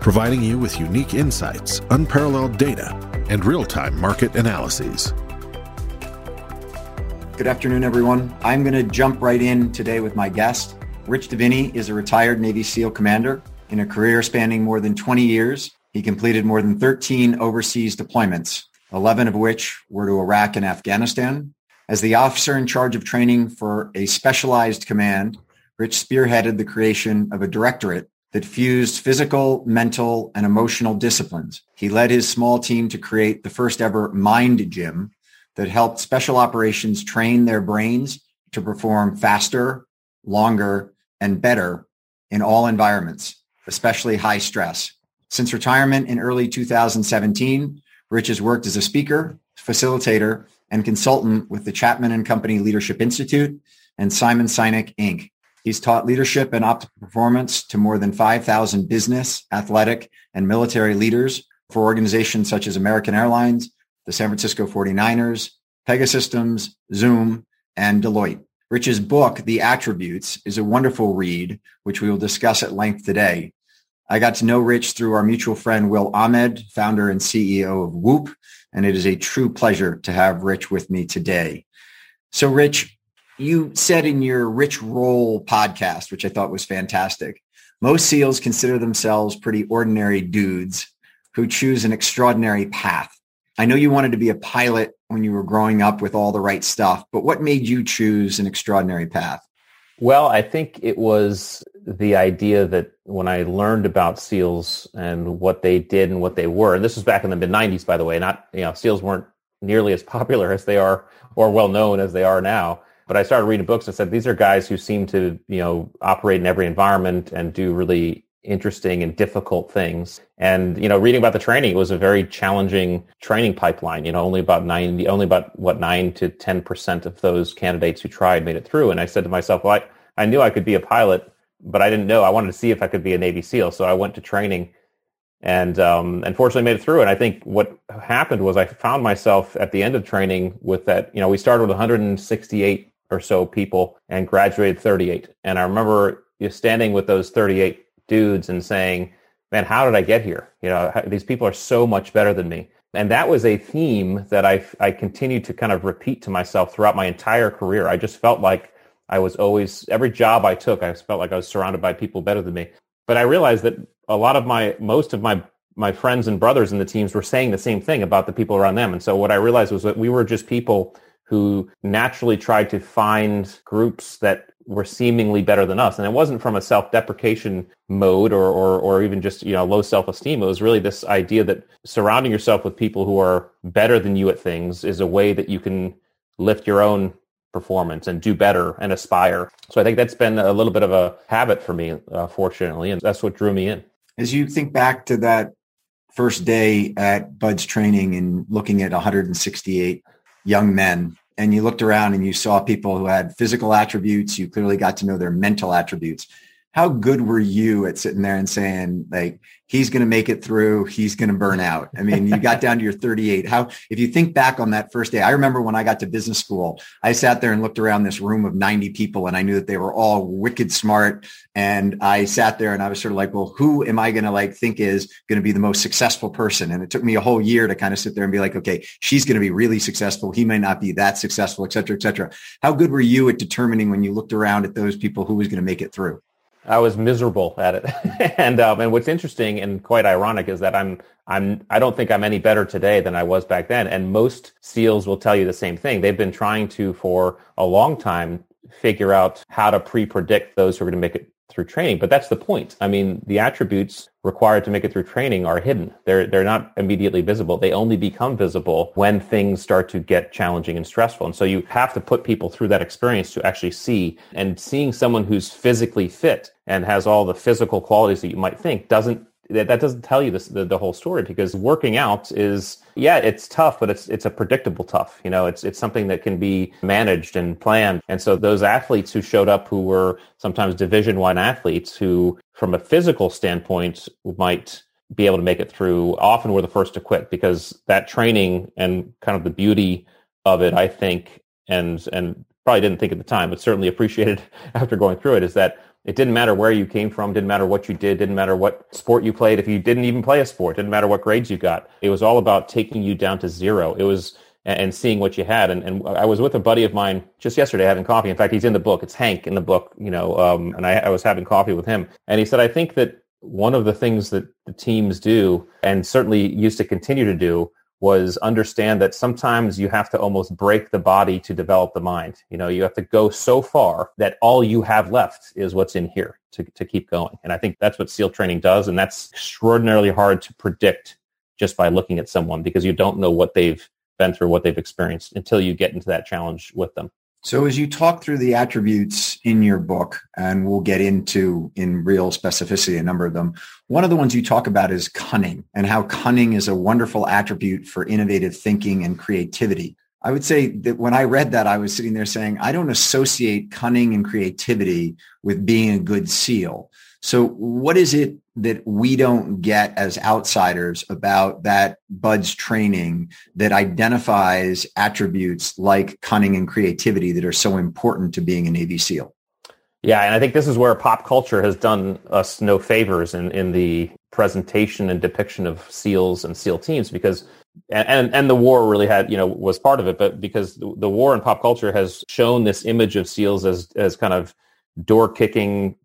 providing you with unique insights, unparalleled data, and real time market analyses. Good afternoon, everyone. I'm going to jump right in today with my guest. Rich Diviney is a retired Navy SEAL commander. In a career spanning more than 20 years, he completed more than 13 overseas deployments, 11 of which were to Iraq and Afghanistan. As the officer in charge of training for a specialized command, Rich spearheaded the creation of a directorate that fused physical, mental, and emotional disciplines. He led his small team to create the first ever mind gym that helped special operations train their brains to perform faster, longer, and better in all environments, especially high stress. Since retirement in early 2017, Rich has worked as a speaker, facilitator, and consultant with the Chapman and Company Leadership Institute and Simon Sinek Inc. He's taught leadership and optimal performance to more than 5,000 business, athletic, and military leaders for organizations such as American Airlines, the San Francisco 49ers, Pegasystems, Zoom, and Deloitte. Rich's book, The Attributes, is a wonderful read, which we will discuss at length today. I got to know Rich through our mutual friend, Will Ahmed, founder and CEO of Whoop, and it is a true pleasure to have Rich with me today. So, Rich, you said in your Rich Roll podcast, which I thought was fantastic, most SEALs consider themselves pretty ordinary dudes who choose an extraordinary path. I know you wanted to be a pilot when you were growing up with all the right stuff, but what made you choose an extraordinary path? Well, I think it was the idea that when I learned about SEALs and what they did and what they were, and this was back in the mid 90s, by the way, not, you know, SEALs weren't nearly as popular as they are or well known as they are now. But I started reading books and said, these are guys who seem to, you know, operate in every environment and do really interesting and difficult things. And, you know, reading about the training, it was a very challenging training pipeline. You know, only about 90, only about what, nine to 10% of those candidates who tried made it through. And I said to myself, well, I, I knew I could be a pilot, but I didn't know. I wanted to see if I could be a Navy SEAL. So I went to training and um, unfortunately made it through. And I think what happened was I found myself at the end of training with that, you know, we started with 168 or so people and graduated 38. And I remember you standing with those 38 dudes and saying, man, how did I get here? You know, these people are so much better than me. And that was a theme that I, I continued to kind of repeat to myself throughout my entire career. I just felt like I was always, every job I took, I felt like I was surrounded by people better than me. But I realized that a lot of my, most of my, my friends and brothers in the teams were saying the same thing about the people around them. And so what I realized was that we were just people who naturally tried to find groups that were seemingly better than us. And it wasn't from a self-deprecation mode or, or, or even just, you know, low self-esteem. It was really this idea that surrounding yourself with people who are better than you at things is a way that you can lift your own performance and do better and aspire. So I think that's been a little bit of a habit for me, uh, fortunately, and that's what drew me in. As you think back to that first day at BUD/S training and looking at 168 young men and you looked around and you saw people who had physical attributes, you clearly got to know their mental attributes. How good were you at sitting there and saying like, he's going to make it through. He's going to burn out. I mean, you got down to your 38. How, if you think back on that first day, I remember when I got to business school, I sat there and looked around this room of 90 people and I knew that they were all wicked smart. And I sat there and I was sort of like, well, who am I going to like think is going to be the most successful person? And it took me a whole year to kind of sit there and be like, okay, she's going to be really successful. He may not be that successful, et cetera, et cetera. How good were you at determining when you looked around at those people who was going to make it through? I was miserable at it. and um, and what's interesting and quite ironic is that I'm I'm I don't think I'm any better today than I was back then. And most SEALs will tell you the same thing. They've been trying to for a long time figure out how to pre-predict those who are going to make it through training. But that's the point. I mean, the attributes required to make it through training are hidden. They're they're not immediately visible. They only become visible when things start to get challenging and stressful. And so you have to put people through that experience to actually see. And seeing someone who's physically fit and has all the physical qualities that you might think doesn't that, that doesn't tell you this, the, the whole story because working out is, yeah, it's tough, but it's, it's a predictable tough. You know, it's, it's something that can be managed and planned. And so those athletes who showed up who were sometimes division one athletes who from a physical standpoint might be able to make it through often were the first to quit because that training and kind of the beauty of it, I think, and, and probably didn't think at the time, but certainly appreciated after going through it is that it didn't matter where you came from, didn't matter what you did, didn't matter what sport you played. If you didn't even play a sport, didn't matter what grades you got. It was all about taking you down to zero. It was and seeing what you had. And, and I was with a buddy of mine just yesterday having coffee. In fact, he's in the book. It's Hank in the book, you know, um, and I, I was having coffee with him. And he said, I think that one of the things that the teams do and certainly used to continue to do was understand that sometimes you have to almost break the body to develop the mind. You know, you have to go so far that all you have left is what's in here to, to keep going. And I think that's what SEAL training does. And that's extraordinarily hard to predict just by looking at someone because you don't know what they've been through, what they've experienced until you get into that challenge with them. So as you talk through the attributes in your book, and we'll get into in real specificity a number of them, one of the ones you talk about is cunning and how cunning is a wonderful attribute for innovative thinking and creativity. I would say that when I read that, I was sitting there saying, I don't associate cunning and creativity with being a good SEAL. So what is it that we don't get as outsiders about that BUD/S training that identifies attributes like cunning and creativity that are so important to being a Navy SEAL? Yeah, and I think this is where pop culture has done us no favors in, in the presentation and depiction of SEALs and SEAL teams because and and the war really had you know was part of it, but because the, war in pop culture has shown this image of SEALs as as kind of door kicking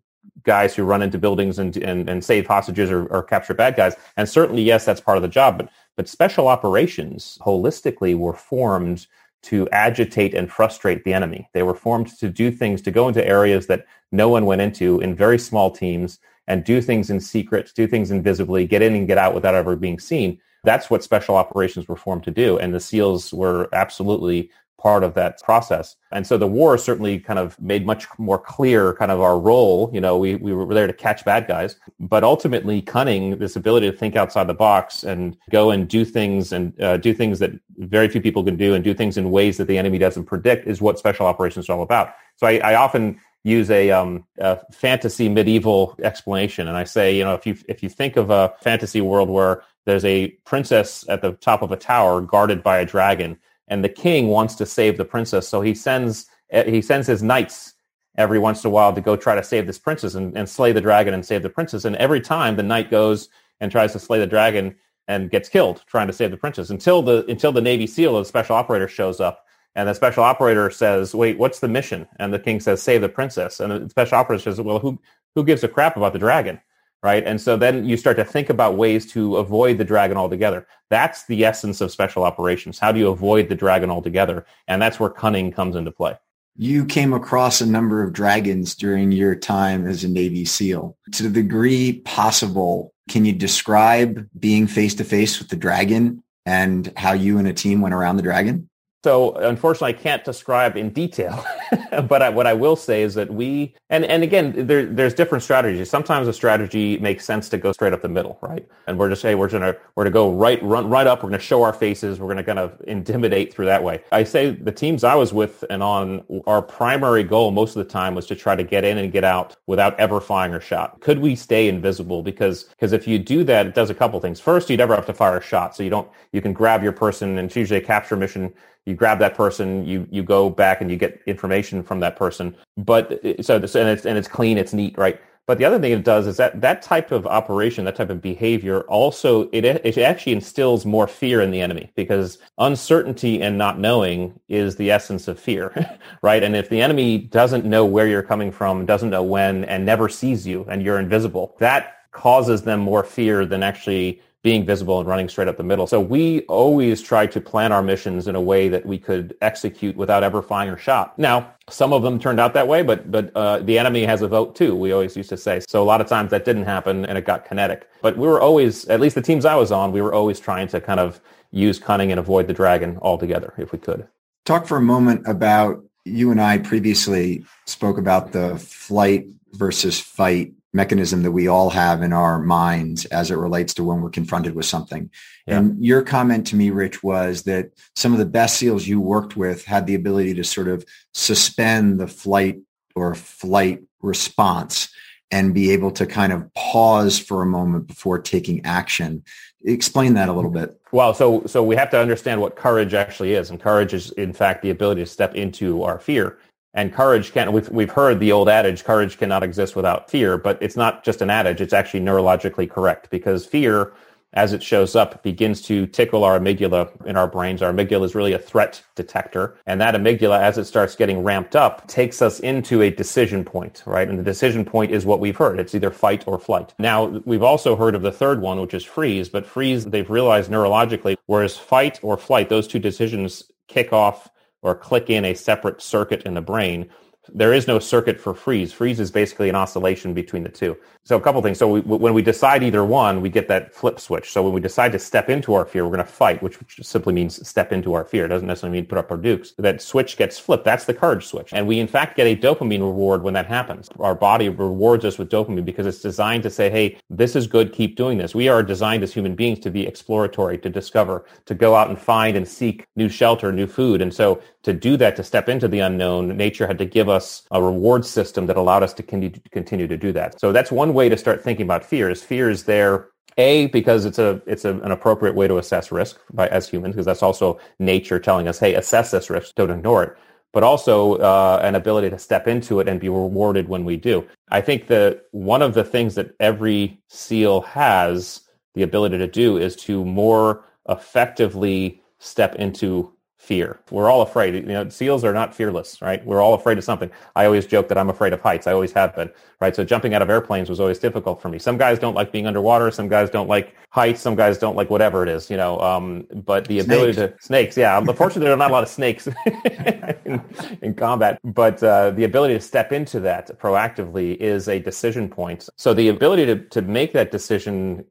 guys who run into buildings and and, and save hostages or, or capture bad guys. And certainly, yes, that's part of the job. But but special operations holistically were formed to agitate and frustrate the enemy. They were formed to do things, to go into areas that no one went into in very small teams and do things in secret, do things invisibly, get in and get out without ever being seen. That's what special operations were formed to do. And the SEALs were absolutely part of that process. And so the war certainly kind of made much more clear kind of our role. You know, we, we were there to catch bad guys, but ultimately cunning, this ability to think outside the box and go and do things and uh, do things that very few people can do and do things in ways that the enemy doesn't predict is what special operations is all about. So I, I often use a, um, a fantasy medieval explanation. And I say, you know, if you, if you think of a fantasy world where there's a princess at the top of a tower guarded by a dragon, and the king wants to save the princess. So he sends he sends his knights every once in a while to go try to save this princess and, and slay the dragon and save the princess. And every time the knight goes and tries to slay the dragon and gets killed trying to save the princess until the until the Navy SEAL, the special operator, shows up. And the special operator says, "Wait, what's the mission?" And the king says, "Save the princess." And the special operator says, "Well, who who gives a crap about the dragon?" Right? And so then you start to think about ways to avoid the dragon altogether. That's the essence of special operations. How do you avoid the dragon altogether? And that's where cunning comes into play. You came across a number of dragons during your time as a Navy SEAL. To the degree possible, can you describe being face to face with the dragon and how you and a team went around the dragon? So unfortunately, I can't describe in detail, but I, what I will say is that we, and, and again, there, there's different strategies. Sometimes a strategy makes sense to go straight up the middle, right? And we're just saying we're gonna we're gonna go right run right up. We're gonna show our faces. We're gonna kind of intimidate through that way. I say the teams I was with and on our primary goal most of the time was to try to get in and get out without ever firing a shot. Could we stay invisible? Because because if you do that, it does a couple things. First, you never have to fire a shot, so you don't you can grab your person, and it's usually a capture mission you grab that person, you you go back and you get information from that person. But so this, and it's and it's clean, it's neat, right? But the other thing it does is that that type of operation, that type of behavior, also it it actually instills more fear in the enemy because uncertainty and not knowing is the essence of fear, right? And if the enemy doesn't know where you're coming from, doesn't know when, and never sees you, and you're invisible, that causes them more fear than actually being visible and running straight up the middle. So we always try to plan our missions in a way that we could execute without ever firing a shot. Now, some of them turned out that way, but but uh, the enemy has a vote too. We always used to say. So a lot of times that didn't happen, and it got kinetic. But we were always, at least the teams I was on, we were always trying to kind of use cunning and avoid the dragon altogether if we could. Talk for a moment about you and I previously spoke about the flight versus fight mechanism that we all have in our minds as it relates to when we're confronted with something. Yeah. And your comment to me, Rich, was that some of the best SEALs you worked with had the ability to sort of suspend the flight or flight response and be able to kind of pause for a moment before taking action. Explain that a little bit. Well, so so we have to understand what courage actually is, and courage is in fact the ability to step into our fear. And courage can we've we've heard the old adage, courage cannot exist without fear, but it's not just an adage; it's actually neurologically correct because fear as it shows up, begins to tickle our amygdala in our brains. Our amygdala is really a threat detector. And that amygdala, as it starts getting ramped up, takes us into a decision point, right? And the decision point is what we've heard. It's either fight or flight. Now, we've also heard of the third one, which is freeze, but freeze, they've realized neurologically, whereas fight or flight, those two decisions kick off or click in a separate circuit in the brain there is no circuit for freeze. Freeze is basically an oscillation between the two. So a couple things. So we, when we decide either one, we get that flip switch. So when we decide to step into our fear, we're going to fight, which, which simply means step into our fear. It doesn't necessarily mean put up our dukes. That switch gets flipped. That's the courage switch. And we in fact get a dopamine reward when that happens. Our body rewards us with dopamine because it's designed to say, hey, this is good. Keep doing this. We are designed as human beings to be exploratory, to discover, to go out and find and seek new shelter, new food. And so to do that, to step into the unknown, nature had to give us a reward system that allowed us to continue to do that. So that's one way to start thinking about fear is fear is there a because it's a it's a, an appropriate way to assess risk by as humans because that's also nature telling us hey assess this risk don't ignore it but also uh, an ability to step into it and be rewarded when we do i think that one of the things that every seal has the ability to do is to more effectively step into fear. We're all afraid. You know, seals are not fearless, right? We're all afraid of something. I always joke that I'm afraid of heights. I always have been, right? So jumping out of airplanes was always difficult for me. Some guys don't like being underwater. Some guys don't like heights. Some guys don't like whatever it is, you know. Um, but the snakes. ability to snakes, yeah. Unfortunately, there are not a lot of snakes in, in, combat. But uh, the ability to step into that proactively is a decision point. So the ability to to make that decision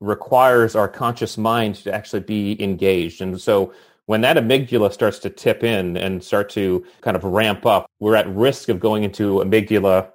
requires our conscious mind to actually be engaged. And so when that amygdala starts to tip in and start to kind of ramp up, we're at risk of going into amygdala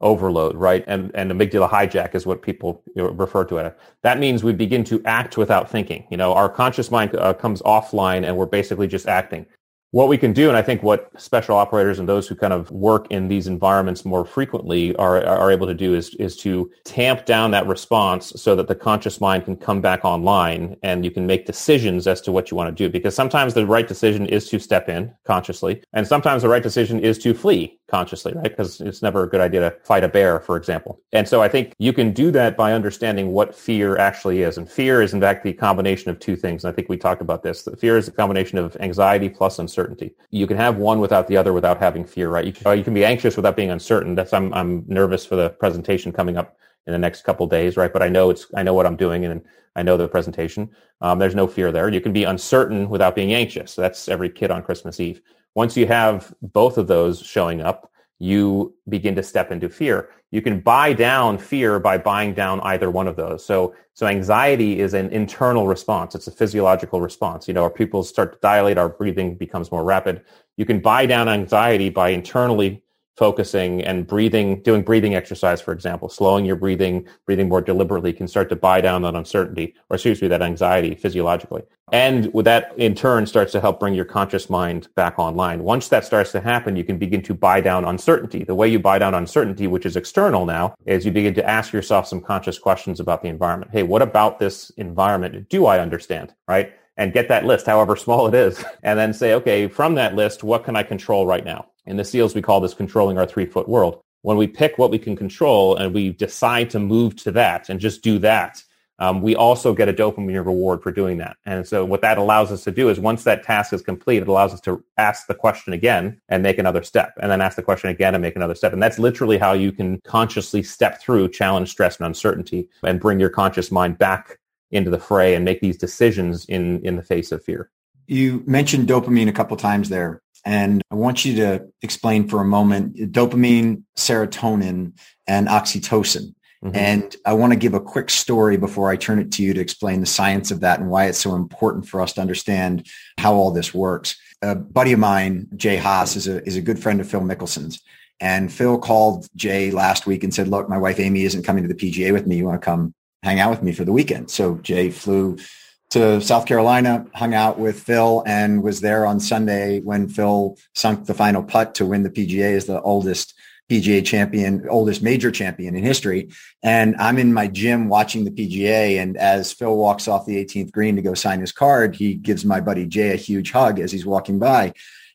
overload, right? And, and amygdala hijack is what people refer to it. That means we begin to act without thinking. You know, our conscious mind uh, comes offline and we're basically just acting what we can do, and I think what special operators and those who kind of work in these environments more frequently are, are able to do is, is to tamp down that response so that the conscious mind can come back online and you can make decisions as to what you want to do. Because sometimes the right decision is to step in consciously, and sometimes the right decision is to flee consciously, right? Because it's never a good idea to fight a bear, for example. And so I think you can do that by understanding what fear actually is. And fear is in fact the combination of two things. And I think we talked about this. Fear is a combination of anxiety plus uncertainty uncertainty. You can have one without the other without having fear, right? You can, you can be anxious without being uncertain. That's I'm I'm nervous for the presentation coming up in the next couple days, right? But I know it's I know what I'm doing and I know the presentation. Um, there's no fear there. You can be uncertain without being anxious. That's every kid on Christmas Eve. Once you have both of those showing up, you begin to step into fear. You can buy down fear by buying down either one of those. So, so anxiety is an internal response. It's a physiological response. You know, our pupils start to dilate, our breathing becomes more rapid. You can buy down anxiety by internally focusing and breathing, doing breathing exercise, for example, slowing your breathing, breathing more deliberately can start to buy down that uncertainty, or excuse me, that anxiety physiologically. And with that in turn starts to help bring your conscious mind back online. Once that starts to happen, you can begin to buy down uncertainty. The way you buy down uncertainty, which is external now, is you begin to ask yourself some conscious questions about the environment. Hey, what about this environment do I understand? Right? And get that list, however small it is, and then say, okay, from that list, what can I control right now? In the SEALs, we call this controlling our three foot world. When we pick what we can control and we decide to move to that and just do that, um, we also get a dopamine reward for doing that. And so what that allows us to do is once that task is complete, it allows us to ask the question again and make another step and then ask the question again and make another step. And that's literally how you can consciously step through challenge, stress, and uncertainty and bring your conscious mind back into the fray and make these decisions in, in the face of fear. You mentioned dopamine a couple times there. And I want you to explain for a moment dopamine, serotonin, and oxytocin. Mm-hmm. And I want to give a quick story before I turn it to you to explain the science of that and why it's so important for us to understand how all this works. A buddy of mine, Jay Haas, is a, is a good friend of Phil Mickelson's. And Phil called Jay last week and said, look, my wife Amy isn't coming to the PGA with me. You want to come hang out with me for the weekend? So Jay flew to South Carolina, hung out with Phil and was there on Sunday when Phil sunk the final putt to win the PGA as the oldest PGA champion, oldest major champion in history. And I'm in my gym watching the PGA. And as Phil walks off the 18th green to go sign his card, he gives my buddy Jay a huge hug as he's walking by.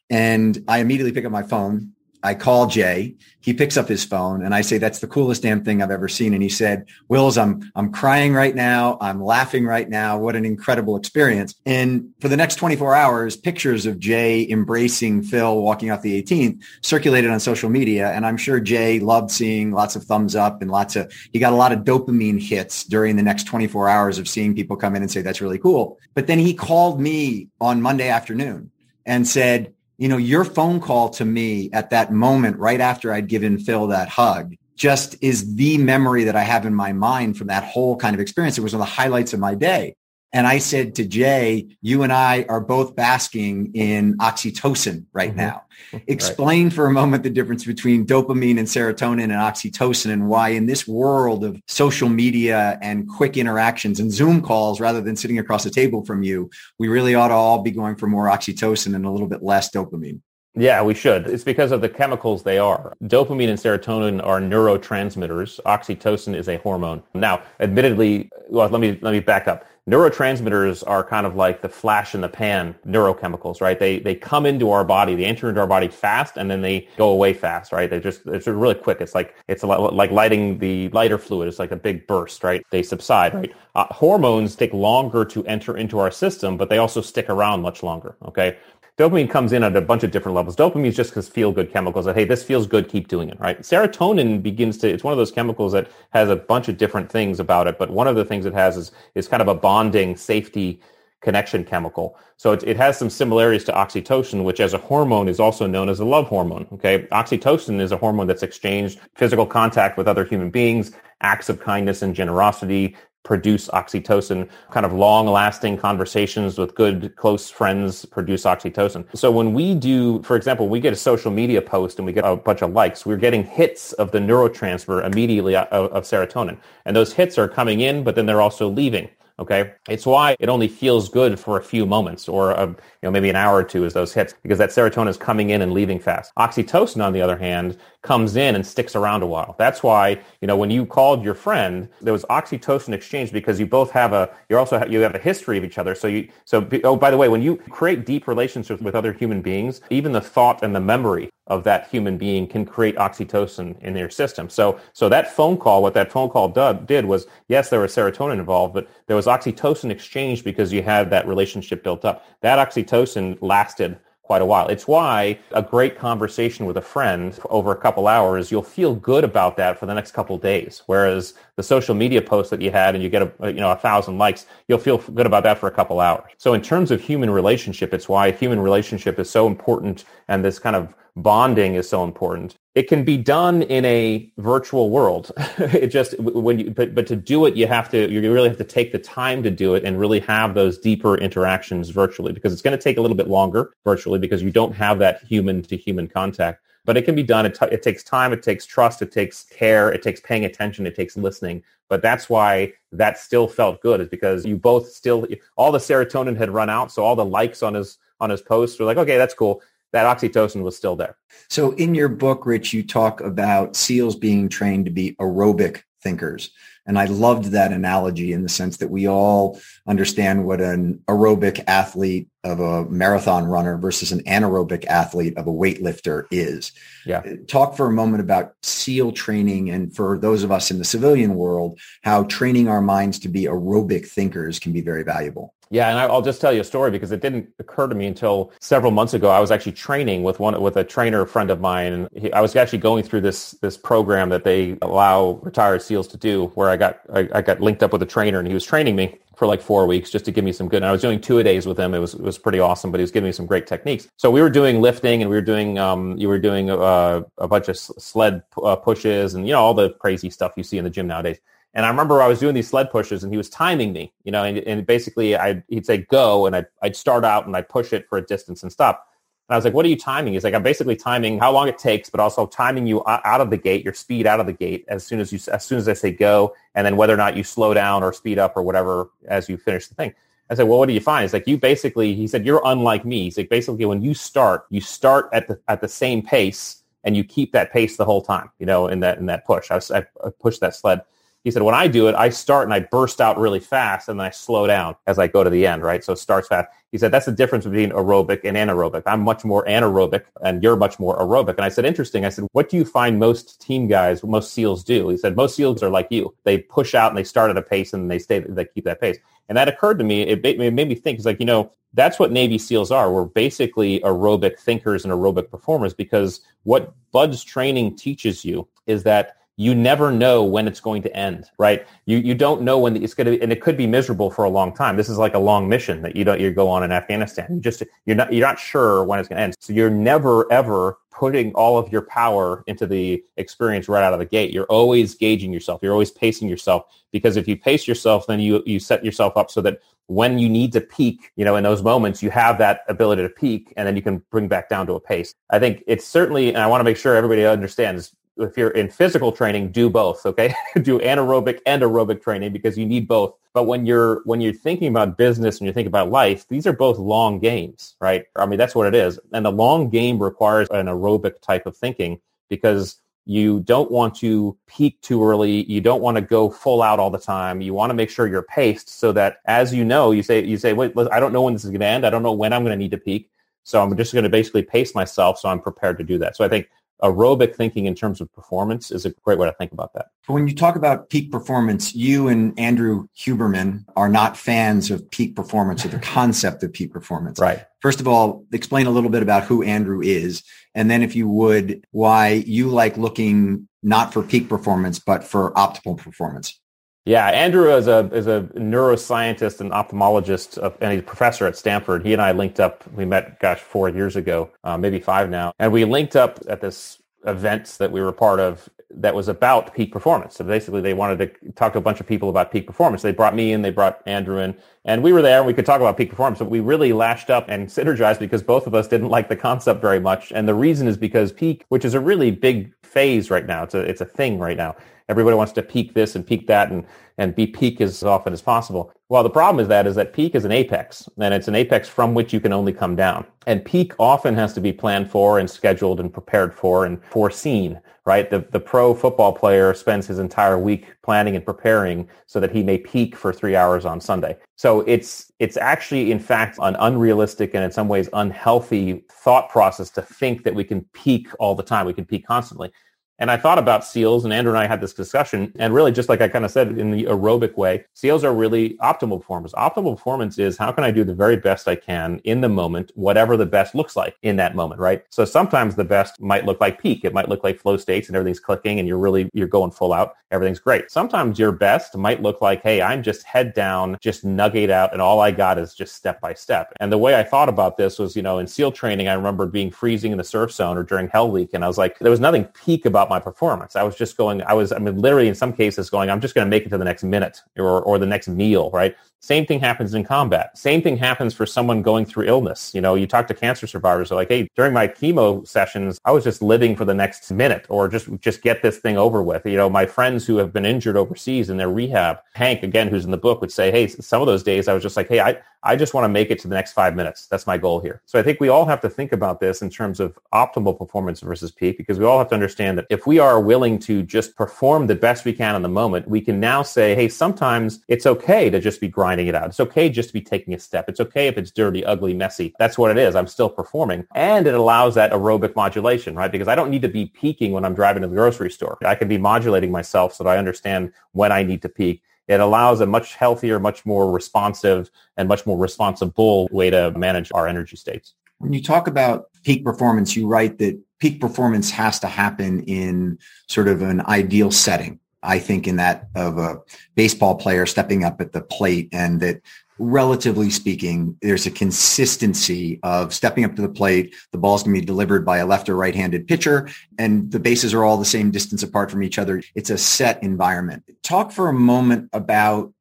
And I immediately pick up my phone I call Jay. He picks up his phone and I say, that's the coolest damn thing I've ever seen. And he said, Wills, I'm, I'm crying right now. I'm laughing right now. What an incredible experience. And for the next 24 hours, pictures of Jay embracing Phil walking off the 18th circulated on social media. And I'm sure Jay loved seeing lots of thumbs up and lots of, he got a lot of dopamine hits during the next 24 hours of seeing people come in and say, that's really cool. But then he called me on Monday afternoon and said, you know, your phone call to me at that moment, right after I'd given Phil that hug, just is the memory that I have in my mind from that whole kind of experience. It was one of the highlights of my day. And I said to Jay, you and I are both basking in oxytocin right mm-hmm. now. Explain right. for a moment the difference between dopamine and serotonin and oxytocin and why in this world of social media and quick interactions and Zoom calls rather than sitting across the table from you, we really ought to all be going for more oxytocin and a little bit less dopamine. Yeah, we should. It's because of the chemicals they are. Dopamine and serotonin are neurotransmitters. Oxytocin is a hormone. Now, admittedly, well, let me let me back up neurotransmitters are kind of like the flash in the pan neurochemicals, right? They they come into our body, they enter into our body fast, and then they go away fast, right? They just it's really quick. It's like it's like lighting the lighter fluid. It's like a big burst, right? They subside, right? Uh, hormones take longer to enter into our system, but they also stick around much longer. Okay, Dopamine comes in at a bunch of different levels. Dopamine is just because feel good chemicals that, hey, this feels good, keep doing it, right? Serotonin begins to, it's one of those chemicals that has a bunch of different things about it, but one of the things it has is, is kind of a bonding safety connection chemical. So it, it has some similarities to oxytocin, which as a hormone is also known as a love hormone. Okay. Oxytocin is a hormone that's exchanged physical contact with other human beings, acts of kindness and generosity, produce oxytocin. Kind of long lasting conversations with good, close friends produce oxytocin. So when we do, for example, we get a social media post and we get a bunch of likes, we're getting hits of the neurotransmitter immediately of, of serotonin. And those hits are coming in, but then they're also leaving. Okay. It's why it only feels good for a few moments or a, you know, maybe an hour or two as those hits because that serotonin is coming in and leaving fast. Oxytocin, on the other hand, comes in and sticks around a while. That's why, you know, when you called your friend, there was oxytocin exchange because you both have a, you also you have a history of each other. So you, so, oh, by the way, when you create deep relationships with other human beings, even the thought and the memory of that human being can create oxytocin in their system. So, so that phone call, what that phone call did was, yes, there was serotonin involved, but there was oxytocin exchange because you had that relationship built up. That oxytocin lasted quite a while. It's why a great conversation with a friend over a couple hours, you'll feel good about that for the next couple days. Whereas the social media post that you had and you get a, you know, a thousand likes, you'll feel good about that for a couple hours. So in terms of human relationship, it's why human relationship is so important and this kind of bonding is so important. It can be done in a virtual world. it just when you but, but to do it you have to you really have to take the time to do it and really have those deeper interactions virtually because it's going to take a little bit longer virtually because you don't have that human to human contact. But it can be done. It, t- it takes time. It takes trust. It takes care. It takes paying attention. It takes listening. But that's why that still felt good is because you both still all the serotonin had run out. So all the likes on his on his posts were like, okay, that's cool that oxytocin was still there. So in your book, Rich, you talk about SEALs being trained to be aerobic thinkers. And I loved that analogy in the sense that we all understand what an aerobic athlete of a marathon runner versus an anaerobic athlete of a weightlifter is. Yeah. Talk for a moment about SEAL training and for those of us in the civilian world, how training our minds to be aerobic thinkers can be very valuable. Yeah, and I'll just tell you a story because it didn't occur to me until several months ago. I was actually training with one with a trainer friend of mine, and he, I was actually going through this this program that they allow retired SEALs to do, where I got I, I got linked up with a trainer, and he was training me for like four weeks just to give me some good. And I was doing two a days with him. It was it was pretty awesome, but he was giving me some great techniques. So we were doing lifting, and we were doing um you were doing uh, a bunch of sled uh, pushes, and you know all the crazy stuff you see in the gym nowadays. And I remember I was doing these sled pushes and he was timing me, you know, and, and basically i he'd say go and I'd, I'd start out and I'd push it for a distance and stop. And I was like, what are you timing? He's like, I'm basically timing how long it takes, but also timing you out of the gate, your speed out of the gate as soon as you, as soon as I say go, and then whether or not you slow down or speed up or whatever as you finish the thing. I said, well, what do you find? He's like, you basically, he said, you're unlike me. He's like, basically, when you start, you start at the at the same pace and you keep that pace the whole time, you know, in that in that push. I, I pushed that sled. He said, when I do it, I start and I burst out really fast and then I slow down as I go to the end, right? So it starts fast. He said, that's the difference between aerobic and anaerobic. I'm much more anaerobic and you're much more aerobic. And I said, interesting. I said, what do you find most team guys, most SEALs do? He said, most SEALs are like you. They push out and they start at a pace and they stay, they keep that pace. And that occurred to me. It made, me think, it's like, you know, that's what Navy SEALs are. We're basically aerobic thinkers and aerobic performers because what BUD/S training teaches you is that you never know when it's going to end, right? You you don't know when it's going to, and it could be miserable for a long time. This is like a long mission that you don't you go on in Afghanistan. You just you're not you're not sure when it's going to end. So you're never ever putting all of your power into the experience right out of the gate. You're always gauging yourself. You're always pacing yourself because if you pace yourself, then you you set yourself up so that when you need to peak, you know, in those moments, you have that ability to peak and then you can bring back down to a pace. I think it's certainly, and I want to make sure everybody understands if you're in physical training, do both. Okay, do anaerobic and aerobic training because you need both. But when you're when you're thinking about business and you're thinking about life, these are both long games, right? I mean, that's what it is. And the long game requires an aerobic type of thinking because you don't want to peak too early. You don't want to go full out all the time. You want to make sure you're paced so that as you know, you say you say, wait, I don't know when this is going to end. I don't know when I'm going to need to peak. So I'm just going to basically pace myself so I'm prepared to do that. So I think aerobic thinking in terms of performance is a great way to think about that. When you talk about peak performance, you and Andrew Huberman are not fans of peak performance or the concept of peak performance. Right. First of all, explain a little bit about who Andrew is. And then if you would, why you like looking not for peak performance, but for optimal performance. Yeah, Andrew is a is a neuroscientist and ophthalmologist, uh, and he's a professor at Stanford. He and I linked up. We met, gosh, four years ago, uh, maybe five now, and we linked up at this event that we were part of that was about peak performance. So basically, they wanted to talk to a bunch of people about peak performance. They brought me in, they brought Andrew in, and we were there and we could talk about peak performance. But we really lashed up and synergized because both of us didn't like the concept very much. And the reason is because peak, which is a really big phase right now, it's a it's a thing right now. Everybody wants to peak this and peak that and, and be peak as often as possible. Well, the problem is that is that peak is an apex and it's an apex from which you can only come down. And peak often has to be planned for and scheduled and prepared for and foreseen, right? The, the pro football player spends his entire week planning and preparing so that he may peak for three hours on Sunday. So it's, it's actually, in fact, an unrealistic and in some ways unhealthy thought process to think that we can peak all the time. We can peak constantly. And I thought about SEALs, and Andrew and I had this discussion. And really, just like I kind of said in the aerobic way, SEALs are really optimal performance. Optimal performance is how can I do the very best I can in the moment, whatever the best looks like in that moment, right? So sometimes the best might look like peak. It might look like flow states and everything's clicking and you're really, you're going full out. Everything's great. Sometimes your best might look like, hey, I'm just head down, just nugget out, and all I got is just step by step. And the way I thought about this was, you know, in SEAL training, I remember being freezing in the surf zone or during Hell Week, and I was like, there was nothing peak about my performance. I was just going, I was, I mean, literally in some cases going, I'm just going to make it to the next minute or, or the next meal, right? Same thing happens in combat. Same thing happens for someone going through illness. You know, you talk to cancer survivors, they're like, hey, during my chemo sessions, I was just living for the next minute or just, just get this thing over with. You know, my friends who have been injured overseas in their rehab, Hank, again, who's in the book, would say, hey, some of those days I was just like, hey, I, I just want to make it to the next five minutes. That's my goal here. So I think we all have to think about this in terms of optimal performance versus peak because we all have to understand that if we are willing to just perform the best we can in the moment, we can now say, hey, sometimes it's okay to just be grinding it out. It's okay just to be taking a step. It's okay if it's dirty, ugly, messy. That's what it is. I'm still performing. And it allows that aerobic modulation, right? Because I don't need to be peaking when I'm driving to the grocery store. I can be modulating myself so that I understand when I need to peak it allows a much healthier, much more responsive, and much more responsible way to manage our energy states. When you talk about peak performance, you write that peak performance has to happen in sort of an ideal setting. I think in that of a baseball player stepping up at the plate and that relatively speaking, there's a consistency of stepping up to the plate. The ball's going to be delivered by a left or right-handed pitcher and the bases are all the same distance apart from each other. It's a set environment. Talk for a moment about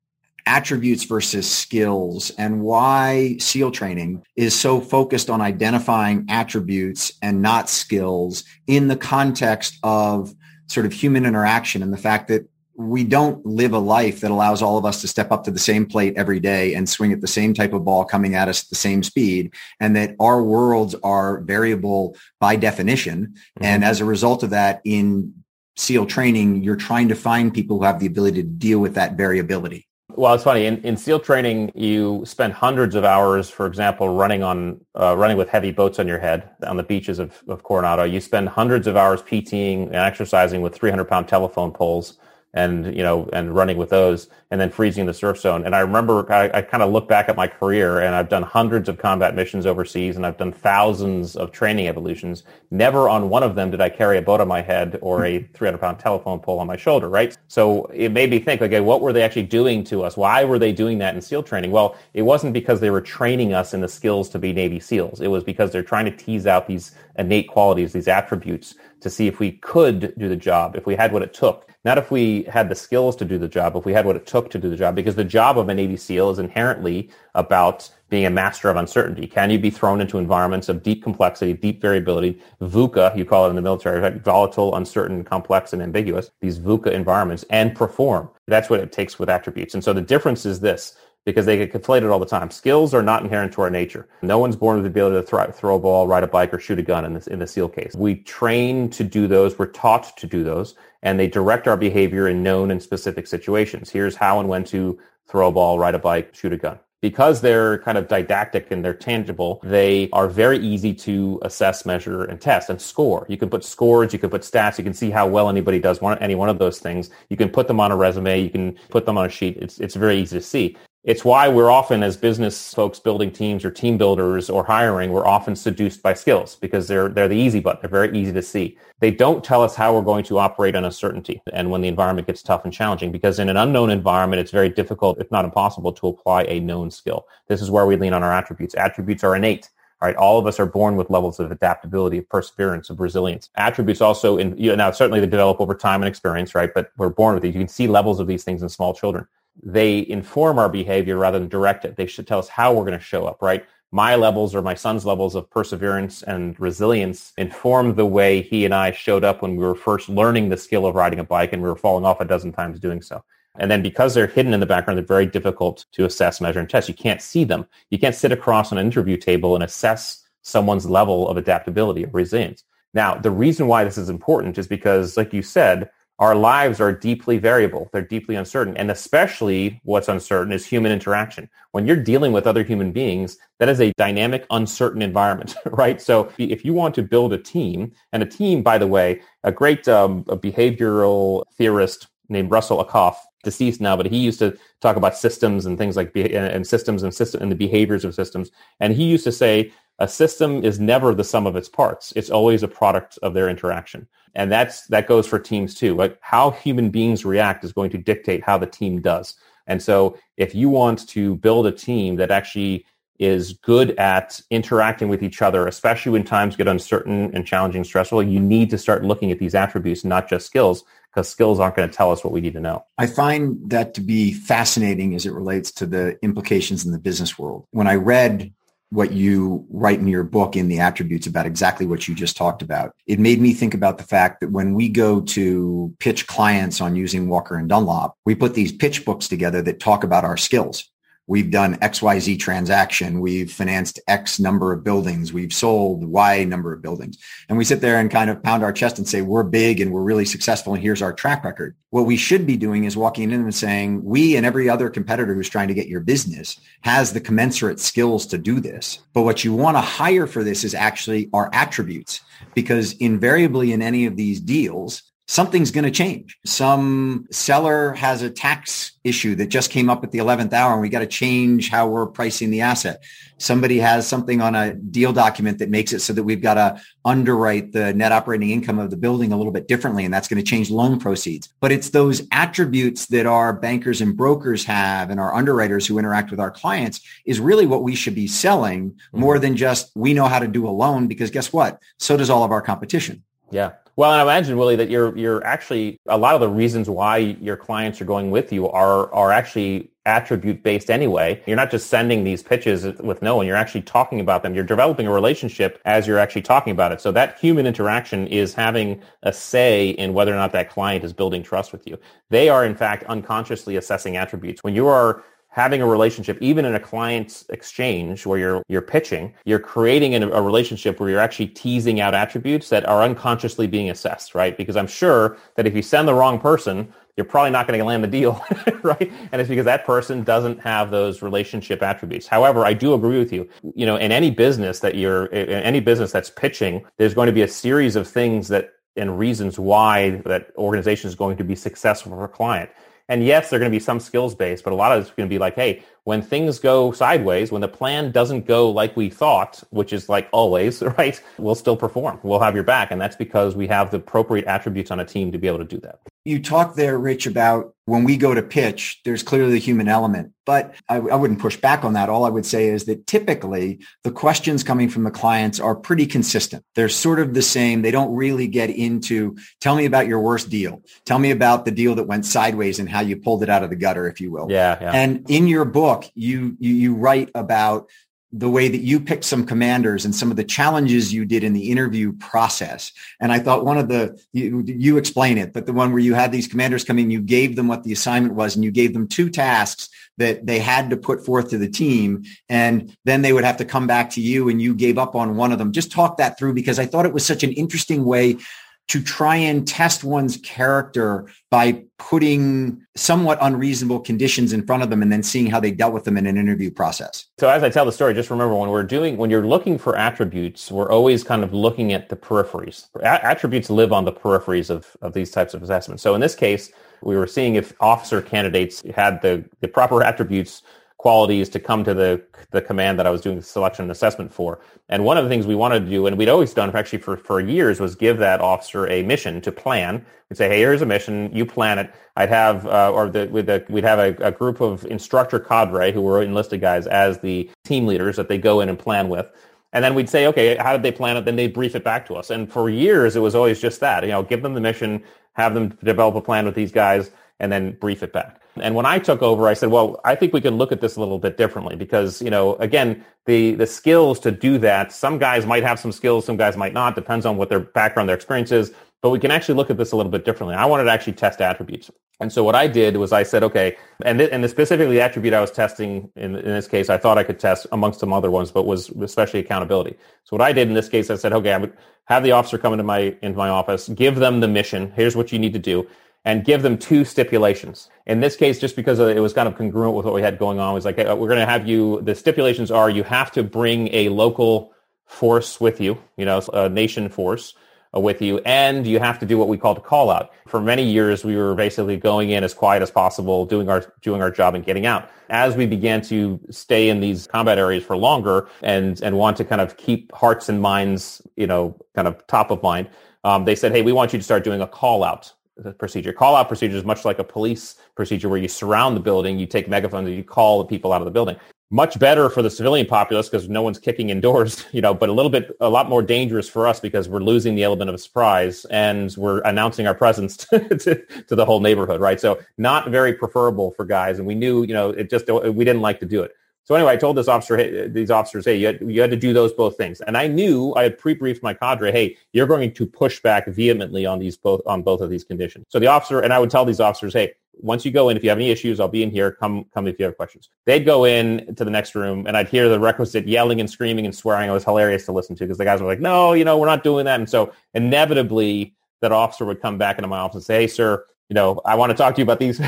attributes versus skills and why SEAL training is so focused on identifying attributes and not skills in the context of sort of human interaction and the fact that we don't live a life that allows all of us to step up to the same plate every day and swing at the same type of ball coming at us at the same speed and that our worlds are variable by definition. Mm-hmm. And as a result of that, in SEAL training, you're trying to find people who have the ability to deal with that variability. Well, it's funny. In, in SEAL training, you spend hundreds of hours, for example, running on uh, running with heavy boats on your head on the beaches of, of Coronado. You spend hundreds of hours PTing and exercising with 300 pound telephone poles and you know and running with those and then freezing the surf zone. And i remember i, I kind of look back at my career and i've done hundreds of combat missions overseas and i've done thousands of training evolutions. Never on one of them did i carry a boat on my head or a mm-hmm. 300 pound telephone pole on my shoulder right? So it made me think okay what were they actually doing to us? Why were they doing that in seal training? Well it wasn't because they were training us in the skills to be navy seals. It was because they're trying to tease out these innate qualities these attributes to see if we could do the job if we had what it took not if we had the skills to do the job, if we had what it took to do the job, because the job of a Navy SEAL is inherently about being a master of uncertainty. Can you be thrown into environments of deep complexity, deep variability, VUCA, you call it in the military, volatile, uncertain, complex, and ambiguous, these VUCA environments, and perform? That's what it takes with attributes. And so the difference is this because they get conflated all the time. Skills are not inherent to our nature. No one's born with the ability to throw, throw a ball, ride a bike, or shoot a gun in, in the SEAL case. We train to do those. We're taught to do those, and they direct our behavior in known and specific situations. Here's how and when to throw a ball, ride a bike, shoot a gun. Because they're kind of didactic and they're tangible, they are very easy to assess, measure, and test and score. You can put scores, you can put stats, you can see how well anybody does one, any one of those things. You can put them on a resume, you can put them on a sheet. It's, it's very easy to see. It's why we're often, as business folks building teams or team builders or hiring, we're often seduced by skills because they're, they're the easy button. They're very easy to see. They don't tell us how we're going to operate on uncertainty and when the environment gets tough and challenging because in an unknown environment, it's very difficult, if not impossible, to apply a known skill. This is where we lean on our attributes. Attributes are innate. All right, all of us are born with levels of adaptability, of perseverance, of resilience. Attributes also, in, you know, now certainly they develop over time and experience, right? But we're born with these. You can see levels of these things in small children they inform our behavior rather than direct it. They should tell us how we're going to show up, right? My levels or my son's levels of perseverance and resilience inform the way he and I showed up when we were first learning the skill of riding a bike and we were falling off a dozen times doing so. And then because they're hidden in the background, they're very difficult to assess, measure, and test. You can't see them. You can't sit across an interview table and assess someone's level of adaptability or resilience. Now, the reason why this is important is because, like you said, our lives are deeply variable. They're deeply uncertain. And especially what's uncertain is human interaction. When you're dealing with other human beings, that is a dynamic, uncertain environment, right? So if you want to build a team, and a team, by the way, a great um, a behavioral theorist named Russell Ackoff, deceased now, but he used to talk about systems and things like be- and systems and system and the behaviors of systems. And he used to say a system is never the sum of its parts. It's always a product of their interaction. And that's that goes for teams too. Like how human beings react is going to dictate how the team does. And so if you want to build a team that actually is good at interacting with each other, especially when times get uncertain and challenging, stressful, you need to start looking at these attributes, not just skills, because skills aren't going to tell us what we need to know. I find that to be fascinating as it relates to the implications in the business world. When I read what you write in your book in the attributes about exactly what you just talked about. It made me think about the fact that when we go to pitch clients on using Walker and Dunlop, we put these pitch books together that talk about our skills we've done XYZ transaction. We've financed X number of buildings. We've sold Y number of buildings. And we sit there and kind of pound our chest and say, we're big and we're really successful. And here's our track record. What we should be doing is walking in and saying, we and every other competitor who's trying to get your business has the commensurate skills to do this. But what you want to hire for this is actually our attributes because invariably in any of these deals, something's going to change. Some seller has a tax issue that just came up at the 11th hour and we got to change how we're pricing the asset. Somebody has something on a deal document that makes it so that we've got to underwrite the net operating income of the building a little bit differently and that's going to change loan proceeds. But it's those attributes that our bankers and brokers have and our underwriters who interact with our clients is really what we should be selling more mm-hmm. than just we know how to do a loan because guess what? So does all of our competition. Yeah. Well, and I imagine, Willie, that you're you're actually a lot of the reasons why your clients are going with you are are actually attribute based anyway. You're not just sending these pitches with no one. You're actually talking about them. You're developing a relationship as you're actually talking about it. So that human interaction is having a say in whether or not that client is building trust with you. They are in fact unconsciously assessing attributes. When you are having a relationship, even in a client exchange where you're you're pitching, you're creating a, a, relationship where you're actually teasing out attributes that are unconsciously being assessed, right? Because I'm sure that if you send the wrong person, you're probably not going to land the deal, right? And it's because that person doesn't have those relationship attributes. However, I do agree with you. You know, in any business that you're in any business that's pitching, there's going to be a series of things that and reasons why that organization is going to be successful for a client. And yes, they're going to be some skills based, but a lot of it's going to be like, hey, when things go sideways, when the plan doesn't go like we thought, which is like always, right? We'll still perform. We'll have your back. And that's because we have the appropriate attributes on a team to be able to do that. You talked there, Rich, about when we go to pitch, there's clearly the human element, but I, I, wouldn't push back on that. All I would say is that typically the questions coming from the clients are pretty consistent. They're sort of the same. They don't really get into, tell me about your worst deal. Tell me about the deal that went sideways and how you pulled it out of the gutter, if you will. Yeah. yeah. And in your book, you, you, you write about the way that you picked some commanders and some of the challenges you did in the interview process. And I thought one of the, you, you explain it, but the one where you had these commanders come in, you gave them what the assignment was and you gave them two tasks that they had to put forth to the team. And then they would have to come back to you and you gave up on one of them. Just talk that through because I thought it was such an interesting way to try and test one's character by putting somewhat unreasonable conditions in front of them and then seeing how they dealt with them in an interview process. So as I tell the story, just remember when we're doing, when you're looking for attributes, we're always kind of looking at the peripheries. Attributes live on the peripheries of, of these types of assessments. So in this case, we were seeing if officer candidates had the, the proper attributes qualities to come to the the command that I was doing selection and assessment for. And one of the things we wanted to do, and we'd always done actually for, for years, was give that officer a mission to plan. We'd say, hey, here's a mission, you plan it. I'd have, uh, or the, with the, we'd have a, a group of instructor cadre who were enlisted guys as the team leaders that they go in and plan with. And then we'd say, okay, how did they plan it? Then they'd brief it back to us. And for years, it was always just that, you know, give them the mission, have them develop a plan with these guys, and then brief it back. And when I took over, I said, well, I think we can look at this a little bit differently because, you know, again, the, the skills to do that, some guys might have some skills, some guys might not, depends on what their background, their experience is. But we can actually look at this a little bit differently. I wanted to actually test attributes. And so what I did was I said, okay, and, th- and the specifically attribute I was testing in, in this case, I thought I could test amongst some other ones, but was especially accountability. So what I did in this case, I said, okay, I would have the officer come into my, into my office, give them the mission. Here's what you need to do and give them two stipulations. In this case, just because it was kind of congruent with what we had going on, was like, we're going to have you, the stipulations are you have to bring a local force with you, you know, a nation force uh, with you, and you have to do what we called a call out. For many years, we were basically going in as quiet as possible, doing our, doing our job and getting out. As we began to stay in these combat areas for longer and, and want to kind of keep hearts and minds, you know, kind of top of mind, um, they said, hey, we want you to start doing a call out procedure. Call out procedure is much like a police procedure where you surround the building, you take megaphones, and you call the people out of the building. Much better for the civilian populace because no one's kicking indoors, you know, but a little bit, a lot more dangerous for us because we're losing the element of surprise and we're announcing our presence to, to, to the whole neighborhood, right? So not very preferable for guys. And we knew, you know, it just, we didn't like to do it. So anyway, I told this officer, hey, these officers, hey, you had, you had to do those both things. And I knew I had pre-briefed my cadre, hey, you're going to push back vehemently on these both on both of these conditions. So the officer and I would tell these officers, hey, once you go in, if you have any issues, I'll be in here. Come, come if you have questions. They'd go in to the next room, and I'd hear the requisite yelling and screaming and swearing. It was hilarious to listen to because the guys were like, "No, you know, we're not doing that." And so inevitably, that officer would come back into my office and say, "Hey, sir, you know, I want to talk to you about these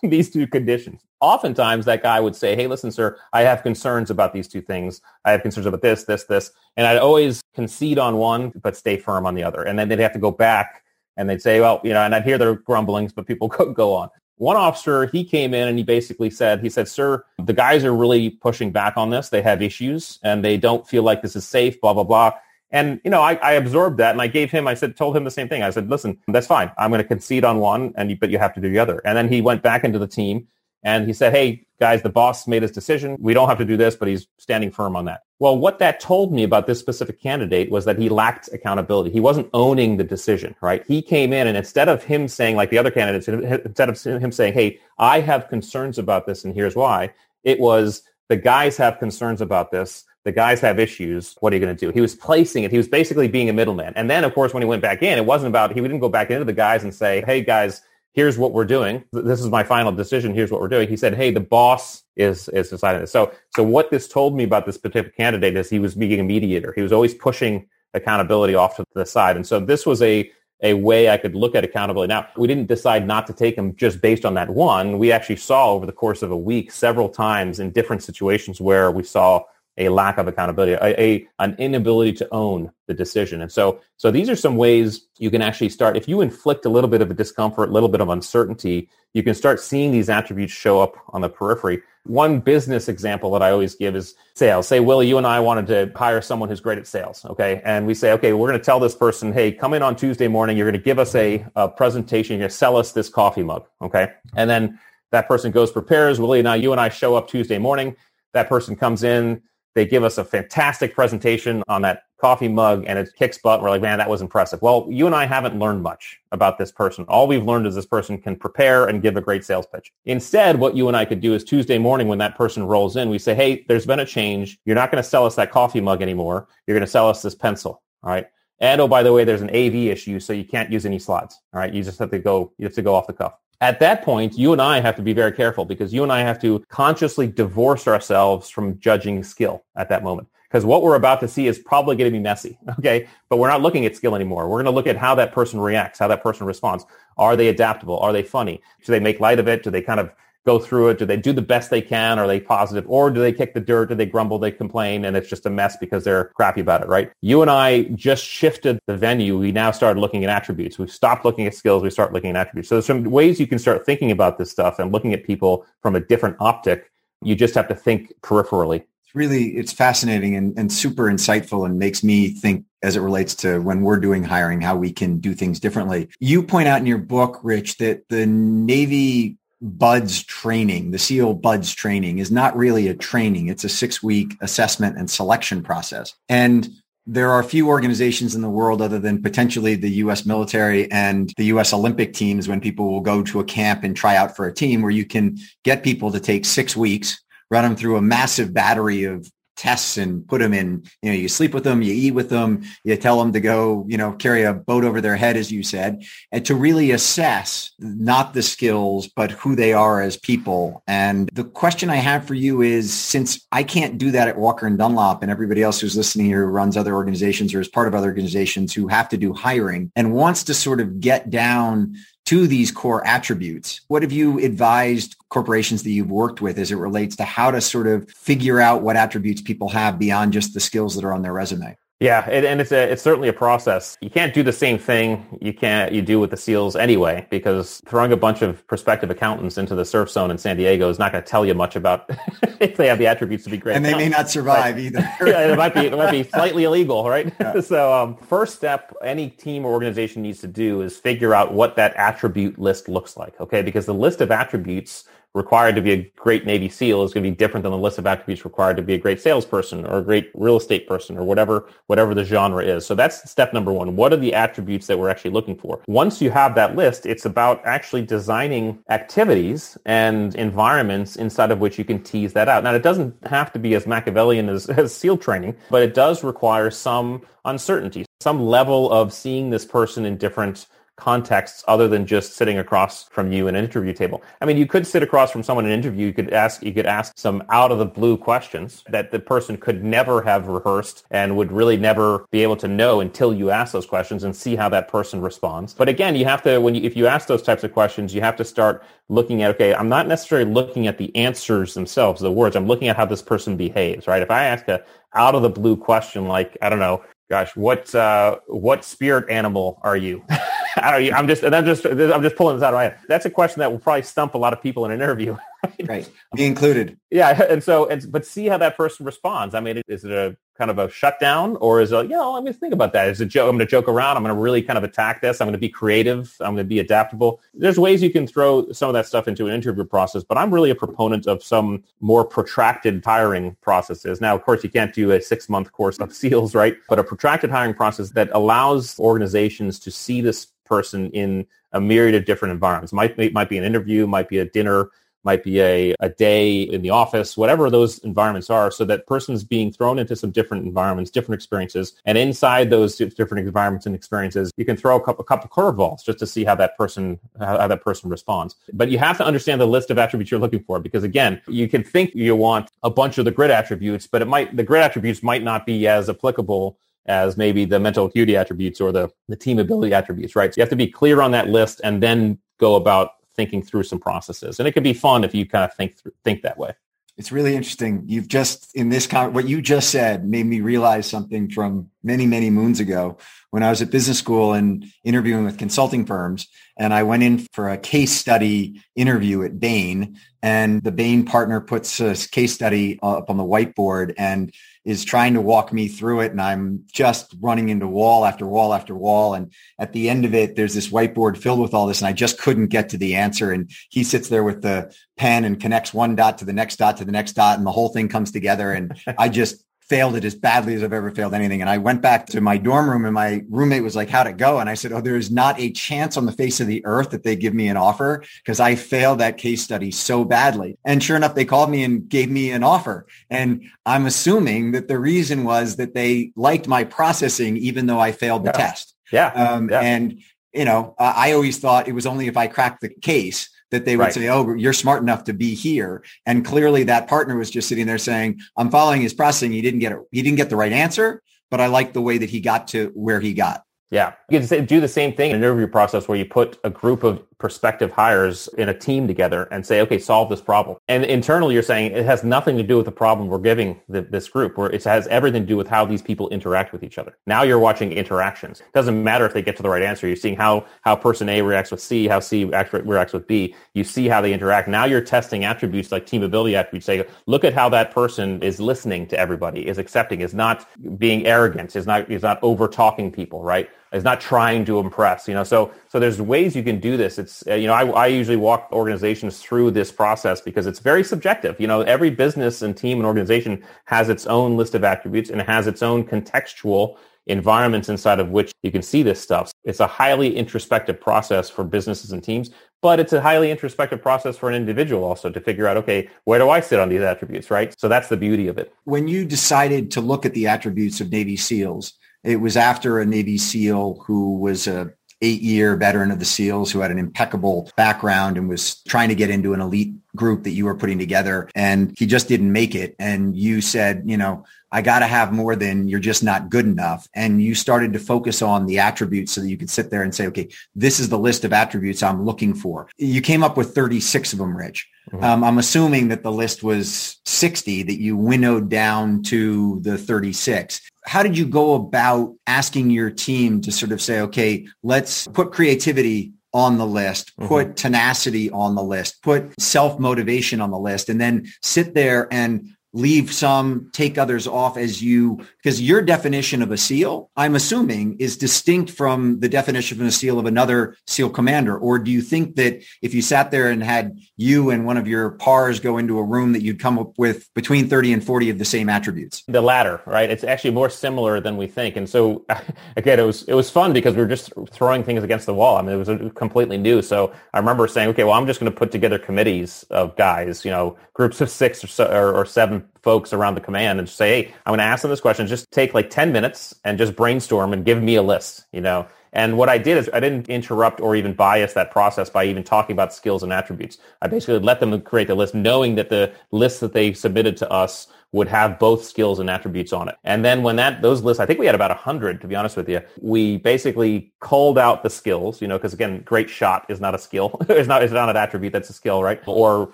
these two conditions. Oftentimes that guy would say, Hey, listen, sir, I have concerns about these two things. I have concerns about this, this, this. And I'd always concede on one, but stay firm on the other. And then they'd have to go back and they'd say, well, you know, and I'd hear their grumblings, but people could go on. One officer, he came in and he basically said, he said, sir, the guys are really pushing back on this. They have issues and they don't feel like this is safe, blah, blah, blah. And, you know, I, I, absorbed that and I gave him, I said, told him the same thing. I said, listen, that's fine. I'm going to concede on one, and you, but you have to do the other. And then he went back into the team And he said, hey, guys, the boss made his decision. We don't have to do this, but he's standing firm on that. Well, what that told me about this specific candidate was that he lacked accountability. He wasn't owning the decision, right? He came in and instead of him saying, like the other candidates, instead of him saying, hey, I have concerns about this and here's why, it was the guys have concerns about this. The guys have issues. What are you going to do? He was placing it. He was basically being a middleman. And then, of course, when he went back in, it wasn't about, he didn't go back into the guys and say, hey, guys, here's what we're doing. This is my final decision. Here's what we're doing. He said, hey, the boss is, is deciding this. So, so what this told me about this particular candidate is he was being a mediator. He was always pushing accountability off to the side. And so this was a, a way I could look at accountability. Now, we didn't decide not to take him just based on that one. We actually saw over the course of a week several times in different situations where we saw a lack of accountability, a, a, an inability to own the decision. And so, so these are some ways you can actually start. If you inflict a little bit of a discomfort, a little bit of uncertainty, you can start seeing these attributes show up on the periphery. One business example that I always give is sales. Say, Willy, you and I wanted to hire someone who's great at sales. Okay. And we say, okay, we're going to tell this person, hey, come in on Tuesday morning. You're going to give us a, a presentation. You're going to sell us this coffee mug. Okay. And then that person goes, prepares. Willy I, you and I show up Tuesday morning. That person comes in they give us a fantastic presentation on that coffee mug and it kicks butt. We're like, man, that was impressive. Well, you and I haven't learned much about this person. All we've learned is this person can prepare and give a great sales pitch. Instead, what you and I could do is Tuesday morning when that person rolls in, we say, hey, there's been a change. You're not going to sell us that coffee mug anymore. You're going to sell us this pencil. All right. And oh, by the way, there's an AV issue, so you can't use any slides. All right. You just have to go, you have to go off the cuff. At that point, you and I have to be very careful because you and I have to consciously divorce ourselves from judging skill at that moment. Because what we're about to see is probably going to be messy. Okay. But we're not looking at skill anymore. We're going to look at how that person reacts, how that person responds. Are they adaptable? Are they funny? Do they make light of it? Do they kind of go through it? Do they do the best they can? Are they positive? Or do they kick the dirt? Do they grumble? They complain and it's just a mess because they're crappy about it, right? You and I just shifted the venue. We now started looking at attributes. We've stopped looking at skills. We start looking at attributes. So there's some ways you can start thinking about this stuff and looking at people from a different optic. You just have to think peripherally. It's really, it's fascinating and, and super insightful and makes me think as it relates to when we're doing hiring, how we can do things differently. You point out in your book, Rich, that the Navy BUD/S training, the SEAL BUD/S training is not really a training. It's a six week assessment and selection process. And there are few organizations in the world other than potentially the US military and the US Olympic teams when people will go to a camp and try out for a team where you can get people to take six weeks, run them through a massive battery of tests and put them in, you know, you sleep with them, you eat with them, you tell them to go, you know, carry a boat over their head, as you said, and to really assess not the skills, but who they are as people. And the question I have for you is, since I can't do that at Walker and Dunlop and everybody else who's listening here who runs other organizations or is part of other organizations who have to do hiring and wants to sort of get down to these core attributes. What have you advised corporations that you've worked with as it relates to how to sort of figure out what attributes people have beyond just the skills that are on their resume? Yeah, and it's a it's certainly a process. You can't do the same thing you can't you do with the SEALs anyway, because throwing a bunch of prospective accountants into the surf zone in San Diego is not going to tell you much about if they have the attributes to be great. And they may not survive right. either. yeah, it might be it might be slightly illegal, right? Yeah. so, um, first step any team or organization needs to do is figure out what that attribute list looks like. Okay, because the list of attributes required to be a great Navy SEAL is going to be different than the list of attributes required to be a great salesperson or a great real estate person or whatever, whatever the genre is. So that's step number one. What are the attributes that we're actually looking for? Once you have that list, it's about actually designing activities and environments inside of which you can tease that out. Now, it doesn't have to be as Machiavellian as, as SEAL training, but it does require some uncertainty, some level of seeing this person in different contexts other than just sitting across from you in an interview table. I mean, you could sit across from someone in an interview. You could ask, you could ask some out of the blue questions that the person could never have rehearsed and would really never be able to know until you ask those questions and see how that person responds. But again, you have to, when you, if you ask those types of questions, you have to start looking at, okay, I'm not necessarily looking at the answers themselves, the words. I'm looking at how this person behaves, right? If I ask a out of the blue question, like, I don't know, gosh, what, uh, what spirit animal are you? I don't, I'm just, I'm just, I'm just pulling this out of my head. That's a question that will probably stump a lot of people in an interview. Right, me included. Yeah, and so, and but see how that person responds. I mean, is it a kind of a shutdown, or is it, you know, let me think about that. Is it joke? I'm going to joke around. I'm going to really kind of attack this. I'm going to be creative. I'm going to be adaptable. There's ways you can throw some of that stuff into an interview process, but I'm really a proponent of some more protracted hiring processes. Now, of course, you can't do a six month course of SEALs, right? But a protracted hiring process that allows organizations to see this person in a myriad of different environments. Might might be an interview, might be a dinner, might be a, a day in the office, whatever those environments are, so that person's being thrown into some different environments, different experiences. And inside those different environments and experiences, you can throw a couple, a couple curveballs just to see how that person, how, how that person responds. But you have to understand the list of attributes you're looking for because again, you can think you want a bunch of the grit attributes, but it might, the grit attributes might not be as applicable as maybe the mental acuity attributes or the, the team ability attributes, right? So you have to be clear on that list and then go about thinking through some processes. And it can be fun if you kind of think through, think that way. It's really interesting. You've just in this con- what you just said made me realize something from many many moons ago when I was at business school and interviewing with consulting firms. And I went in for a case study interview at Bain, and the Bain partner puts a case study up on the whiteboard and is trying to walk me through it and I'm just running into wall after wall after wall. And at the end of it, there's this whiteboard filled with all this and I just couldn't get to the answer. And he sits there with the pen and connects one dot to the next dot to the next dot and the whole thing comes together. And I just failed it as badly as I've ever failed anything. And I went back to my dorm room and my roommate was like, how'd it go? And I said, oh, there is not a chance on the face of the earth that they give me an offer because I failed that case study so badly. And sure enough, they called me and gave me an offer. And I'm assuming that the reason was that they liked my processing, even though I failed the yeah. test. Yeah. Um, yeah. And, you know, I always thought it was only if I cracked the case that they would right. say, oh, you're smart enough to be here. And clearly that partner was just sitting there saying, I'm following his processing. He didn't get it. He didn't get the right answer, but I like the way that he got to where he got. Yeah. You can do the same thing in an interview process where you put a group of prospective hires in a team together and say, okay, solve this problem. And internally, you're saying it has nothing to do with the problem we're giving the, this group, where it has everything to do with how these people interact with each other. Now you're watching interactions. It doesn't matter if they get to the right answer. You're seeing how, how person A reacts with C, how C reacts with B. You see how they interact. Now you're testing attributes like team ability attributes. Say, look at how that person is listening to everybody, is accepting, is not being arrogant, is not, is not over talking people, right? Is not trying to impress, you know, so, so there's ways you can do this. It's, uh, you know, I, I usually walk organizations through this process because it's very subjective. You know, every business and team and organization has its own list of attributes and has its own contextual environments inside of which you can see this stuff. It's a highly introspective process for businesses and teams, but it's a highly introspective process for an individual also to figure out, okay, where do I sit on these attributes, right? So that's the beauty of it. When you decided to look at the attributes of Navy SEALs, it was after a Navy SEAL who was a eight year veteran of the SEALs who had an impeccable background and was trying to get into an elite group that you were putting together. And he just didn't make it. And you said, you know, I got to have more than you're just not good enough. And you started to focus on the attributes so that you could sit there and say, okay, this is the list of attributes I'm looking for. You came up with 36 of them, Rich. Mm-hmm. Um, I'm assuming that the list was 60 that you winnowed down to the 36 how did you go about asking your team to sort of say, okay, let's put creativity on the list, put mm-hmm. tenacity on the list, put self-motivation on the list, and then sit there and leave some, take others off as you, because your definition of a SEAL, I'm assuming, is distinct from the definition of a SEAL of another SEAL commander. Or do you think that if you sat there and had you and one of your pars go into a room that you'd come up with between 30 and 40 of the same attributes? The latter, right? It's actually more similar than we think. And so again, it was, it was fun because we were just throwing things against the wall. I mean, it was completely new. So I remember saying, okay, well, I'm just going to put together committees of guys, you know, groups of six or, so, or, or seven folks around the command and say, hey, I'm going to ask them this question. Just take like 10 minutes and just brainstorm and give me a list, you know. And what I did is I didn't interrupt or even bias that process by even talking about skills and attributes. I basically let them create the list knowing that the list that they submitted to us would have both skills and attributes on it. And then when that, those lists, I think we had about a hundred, to be honest with you, we basically called out the skills, you know, because again, great shot is not a skill. it's not, it's not an attribute. That's a skill, right? Or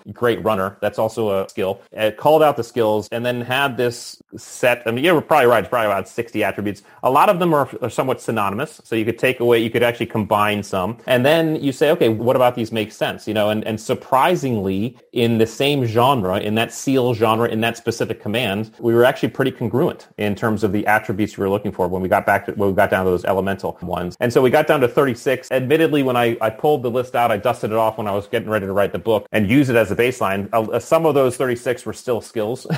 great runner. That's also a skill. Uh, it called out the skills and then had this set. I mean, you're probably right. It's probably about 60 attributes. A lot of them are, are somewhat synonymous. So you could take away, you could actually combine some. And then you say, okay, what about these make sense? You know, and, and surprisingly in the same genre, in that SEAL genre, in that specific command, we were actually pretty congruent in terms of the attributes we were looking for when we got back to, when we got down to those elemental ones. And so we got down to 36. Admittedly, when I, I pulled the list out, I dusted it off when I was getting ready to write the book and use it as a baseline. Uh, some of those 36 were still skills. so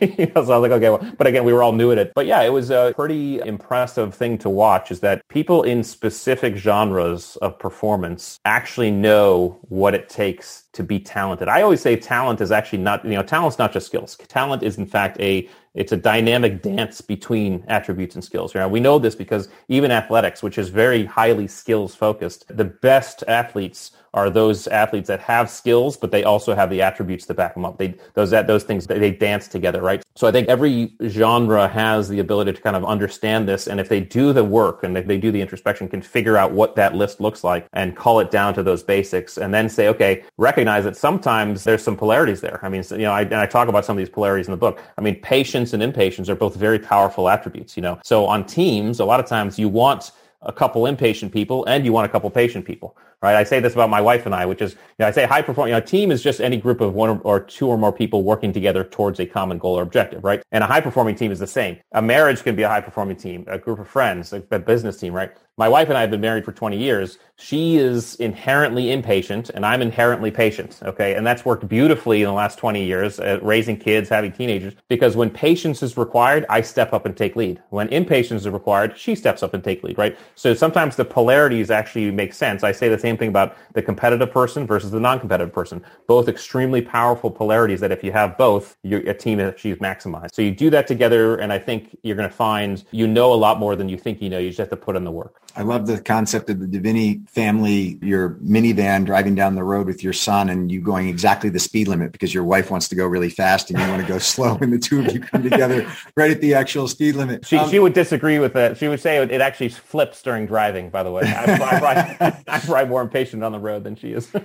I was like, okay, well, but again, we were all new at it. But yeah, it was a pretty impressive thing to watch is that people in specific genres of performance actually know what it takes to be talented. I always say talent is actually not, you know, talent's not just skills. Talent is in fact a it's a dynamic dance between attributes and skills. Know, we know this because even athletics, which is very highly skills focused, the best athletes are those athletes that have skills, but they also have the attributes to back them up. They those that those things they dance together, right? So I think every genre has the ability to kind of understand this, and if they do the work and if they do the introspection, can figure out what that list looks like and call it down to those basics, and then say, okay, recognize that sometimes there's some polarities there. I mean, you know, I, and I talk about some of these polarities in the book. I mean, patience and impatience are both very powerful attributes. You know, so on teams, a lot of times you want a couple impatient people and you want a couple patient people right? I say this about my wife and I, which is, you know, I say high performing, you know, a team is just any group of one or two or more people working together towards a common goal or objective, right? And a high performing team is the same. A marriage can be a high performing team, a group of friends, a business team, right? My wife and I have been married for 20 years. She is inherently impatient and I'm inherently patient. Okay. And that's worked beautifully in the last 20 years, uh, raising kids, having teenagers, because when patience is required, I step up and take lead. When impatience is required, she steps up and take lead, right? So sometimes the polarities actually make sense. I say the same thing about the competitive person versus the non-competitive person. Both extremely powerful polarities that if you have both, a team achieves maximized. So you do that together, and I think you're going to find you know a lot more than you think you know. You just have to put in the work. I love the concept of the Diviney family, your minivan driving down the road with your son and you going exactly the speed limit because your wife wants to go really fast and you want to go slow and the two of you come together right at the actual speed limit. She, um, she would disagree with that. She would say it, it actually flips during driving, by the way. I, I, ride, I more impatient on the road than she is.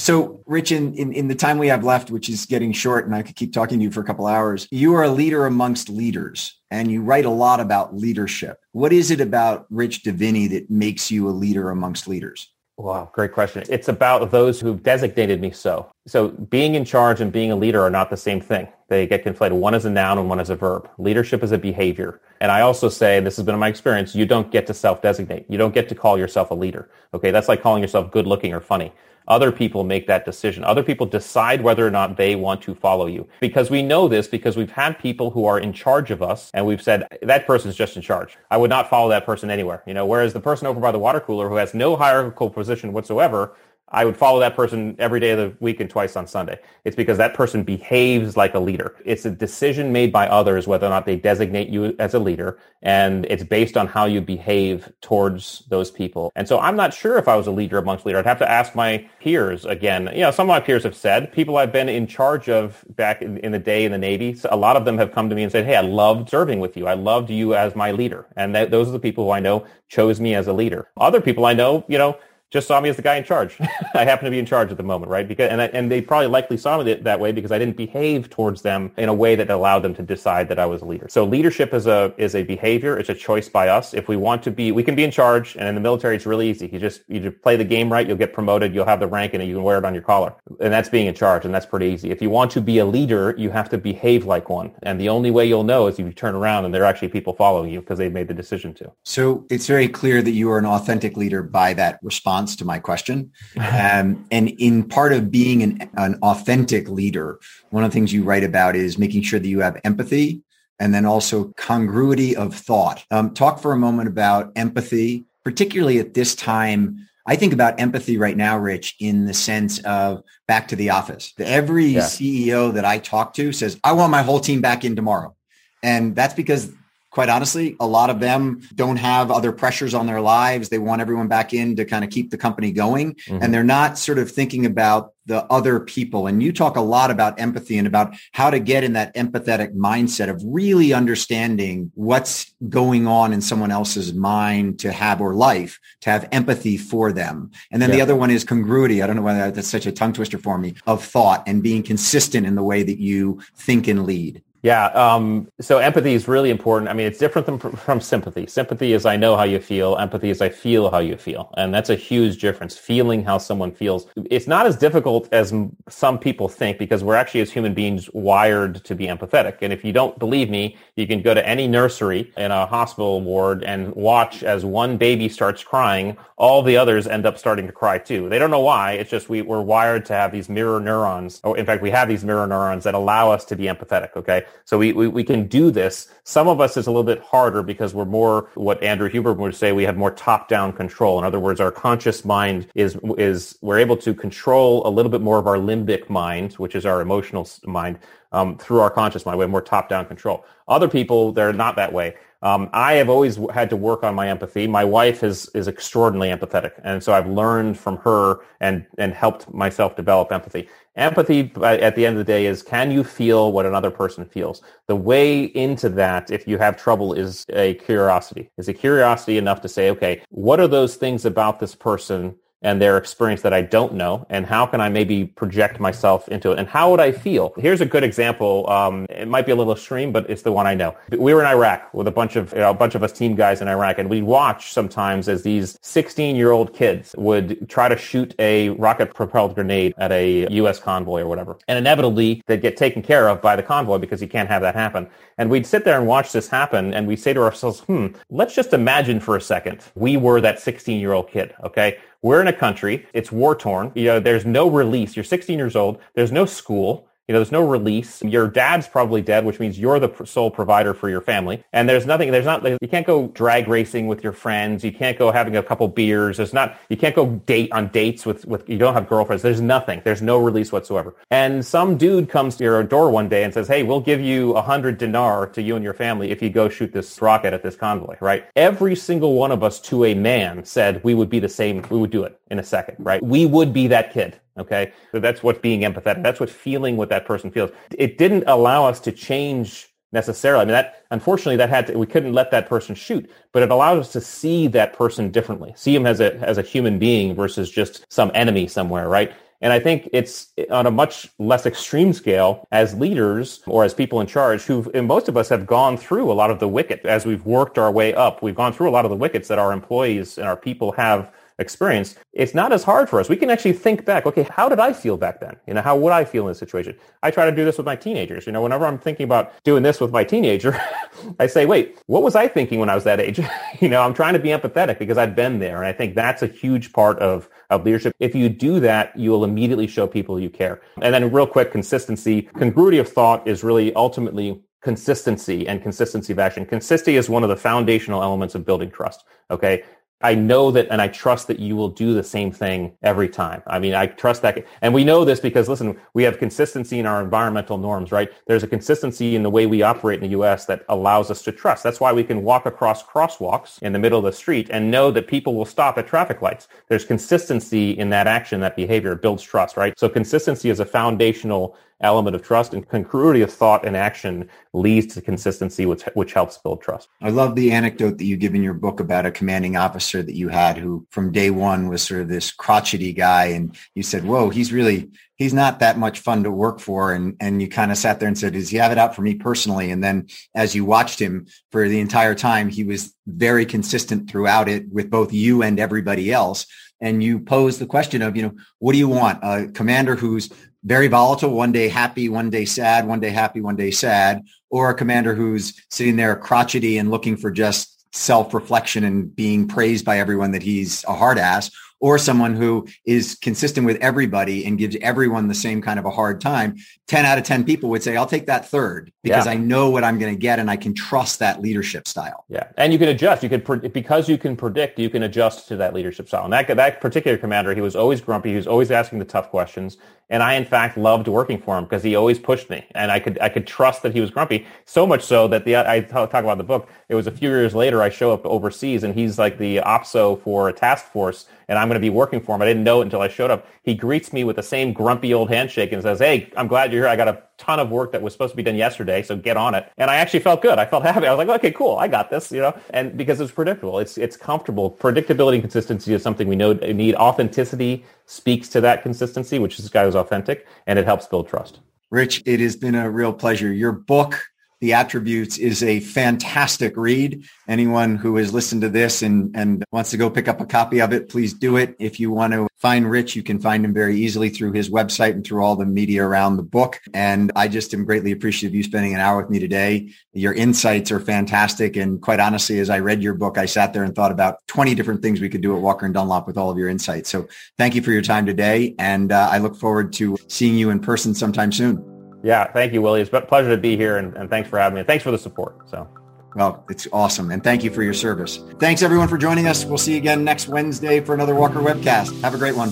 So, Rich, in, in, in, the time we have left, which is getting short, and I could keep talking to you for a couple hours, you are a leader amongst leaders, and you write a lot about leadership. What is it about Rich Diviney that makes you a leader amongst leaders? Wow, great question. It's about those who've designated me so. So being in charge and being a leader are not the same thing. They get conflated. One is a noun and one is a verb. Leadership is a behavior. And I also say, this has been my experience, you don't get to self-designate. You don't get to call yourself a leader. Okay, that's like calling yourself good looking or funny. Other people make that decision. Other people decide whether or not they want to follow you. Because we know this because we've had people who are in charge of us and we've said, that person's just in charge. I would not follow that person anywhere. You know, whereas the person over by the water cooler who has no hierarchical position whatsoever I would follow that person every day of the week and twice on Sunday. It's because that person behaves like a leader. It's a decision made by others whether or not they designate you as a leader, and it's based on how you behave towards those people. And so I'm not sure if I was a leader amongst leaders. I'd have to ask my peers again. You know, some of my peers have said, people I've been in charge of back in, in the day in the Navy, so a lot of them have come to me and said, hey, I loved serving with you. I loved you as my leader. And that, those are the people who I know chose me as a leader. Other people I know, you know, just saw me as the guy in charge. I happen to be in charge at the moment, right? Because and I, and they probably likely saw me that way because I didn't behave towards them in a way that allowed them to decide that I was a leader. So leadership is a is a behavior. It's a choice by us. If we want to be, we can be in charge. And in the military, it's really easy. You just you just play the game right. You'll get promoted. You'll have the rank, and you can wear it on your collar. And that's being in charge, and that's pretty easy. If you want to be a leader, you have to behave like one. And the only way you'll know is if you turn around and there are actually people following you because they've made the decision to. So it's very clear that you are an authentic leader by that response to my question. Um, and in part of being an, an authentic leader, one of the things you write about is making sure that you have empathy and then also congruity of thought. Um, talk for a moment about empathy, particularly at this time. I think about empathy right now, Rich, in the sense of back to the office. Every yeah. CEO that I talk to says, I want my whole team back in tomorrow. And that's because quite honestly, a lot of them don't have other pressures on their lives. They want everyone back in to kind of keep the company going. Mm-hmm. And they're not sort of thinking about the other people. And you talk a lot about empathy and about how to get in that empathetic mindset of really understanding what's going on in someone else's mind to have or life, to have empathy for them. And then yeah. the other one is congruity. I don't know why that's such a tongue twister for me of thought and being consistent in the way that you think and lead. Yeah. Um, so empathy is really important. I mean, it's different than, from sympathy. Sympathy is I know how you feel. Empathy is I feel how you feel. And that's a huge difference, feeling how someone feels. It's not as difficult as some people think because we're actually as human beings wired to be empathetic. And if you don't believe me, you can go to any nursery in a hospital ward and watch as one baby starts crying, all the others end up starting to cry too. They don't know why. It's just we, we're wired to have these mirror neurons. Or in fact, we have these mirror neurons that allow us to be empathetic. Okay. So we, we, we can do this. Some of us is a little bit harder because we're more what Andrew Huberman would say, we have more top-down control. In other words, our conscious mind is, is we're able to control a little bit more of our limbic mind, which is our emotional mind, um, through our conscious mind. We have more top-down control. Other people, they're not that way. Um, I have always had to work on my empathy. My wife is is extraordinarily empathetic, and so I've learned from her and and helped myself develop empathy. Empathy, at the end of the day, is can you feel what another person feels? The way into that, if you have trouble, is a curiosity. Is a curiosity enough to say, okay, what are those things about this person and their experience that I don't know, and how can I maybe project myself into it, and how would I feel? Here's a good example. Um, it might be a little extreme, but it's the one I know. We were in Iraq with a bunch of you know, a bunch of us team guys in Iraq, and we'd watch sometimes as these 16 year old kids would try to shoot a rocket propelled grenade at a U.S. convoy or whatever, and inevitably they'd get taken care of by the convoy because you can't have that happen. And we'd sit there and watch this happen, and we'd say to ourselves, "Hmm, let's just imagine for a second we were that 16 year old kid." Okay we're in a country, it's war torn. You know, there's no release. You're 16 years old. There's no school. You know, there's no release. Your dad's probably dead, which means you're the sole provider for your family. And there's nothing, there's not, you can't go drag racing with your friends. You can't go having a couple beers. There's not, you can't go date on dates with, with, you don't have girlfriends. There's nothing. There's no release whatsoever. And some dude comes to your door one day and says, Hey, we'll give you a hundred dinar to you and your family if you go shoot this rocket at this convoy, right? Every single one of us to a man said we would be the same. We would do it in a second, right? We would be that kid. Okay. So that's what being empathetic. That's what feeling what that person feels. It didn't allow us to change necessarily. I mean, that unfortunately that had to, we couldn't let that person shoot, but it allowed us to see that person differently, see him as a as a human being versus just some enemy somewhere, right? And I think it's on a much less extreme scale as leaders or as people in charge who most of us have gone through a lot of the wicket as we've worked our way up. We've gone through a lot of the wickets that our employees and our people have experience, it's not as hard for us. We can actually think back, okay, how did I feel back then? You know, how would I feel in this situation? I try to do this with my teenagers. You know, whenever I'm thinking about doing this with my teenager, I say, wait, what was I thinking when I was that age? you know, I'm trying to be empathetic because I've been there. And I think that's a huge part of, of leadership. If you do that, you will immediately show people you care. And then real quick, consistency, congruity of thought is really ultimately consistency and consistency of action. Consistency is one of the foundational elements of building trust. Okay. I know that and I trust that you will do the same thing every time. I mean, I trust that. And we know this because listen, we have consistency in our environmental norms, right? There's a consistency in the way we operate in the US that allows us to trust. That's why we can walk across crosswalks in the middle of the street and know that people will stop at traffic lights. There's consistency in that action, that behavior builds trust, right? So consistency is a foundational element of trust and congruity of thought and action leads to consistency, which, which helps build trust. I love the anecdote that you give in your book about a commanding officer that you had who from day one was sort of this crotchety guy. And you said, whoa, he's really, he's not that much fun to work for. And, and you kind of sat there and said, does he have it out for me personally? And then as you watched him for the entire time, he was very consistent throughout it with both you and everybody else and you pose the question of, you know, what do you want? A commander who's very volatile, one day happy, one day sad, one day happy, one day sad, or a commander who's sitting there crotchety and looking for just self-reflection and being praised by everyone that he's a hard ass, or someone who is consistent with everybody and gives everyone the same kind of a hard time, 10 out of 10 people would say, I'll take that third because yeah. I know what I'm going to get and I can trust that leadership style. Yeah. And you can adjust. You could, because you can predict, you can adjust to that leadership style. And that, that particular commander, he was always grumpy. He was always asking the tough questions. And I, in fact, loved working for him because he always pushed me and I could, I could trust that he was grumpy so much so that the, I talk about the book. It was a few years later, I show up overseas and he's like the OPSO for a task force and I'm going to be working for him. I didn't know it until I showed up. He greets me with the same grumpy old handshake and says, Hey, I'm glad you're here. I got a ton of work that was supposed to be done yesterday, so get on it. And I actually felt good. I felt happy. I was like, okay, cool. I got this, you know, and because it's predictable, it's, it's comfortable. Predictability and consistency is something we know need. Authenticity speaks to that consistency, which is this guy was authentic and it helps build trust. Rich, it has been a real pleasure. Your book, the Attributes is a fantastic read. Anyone who has listened to this and, and wants to go pick up a copy of it, please do it. If you want to find Rich, you can find him very easily through his website and through all the media around the book. And I just am greatly appreciative of you spending an hour with me today. Your insights are fantastic. And quite honestly, as I read your book, I sat there and thought about 20 different things we could do at Walker and Dunlop with all of your insights. So thank you for your time today. And uh, I look forward to seeing you in person sometime soon. Yeah, thank you, Willy. It's a pleasure to be here, and, and thanks for having me. Thanks for the support. So. Well, it's awesome. And thank you for your service. Thanks everyone for joining us. We'll see you again next Wednesday for another Walker webcast. Have a great one.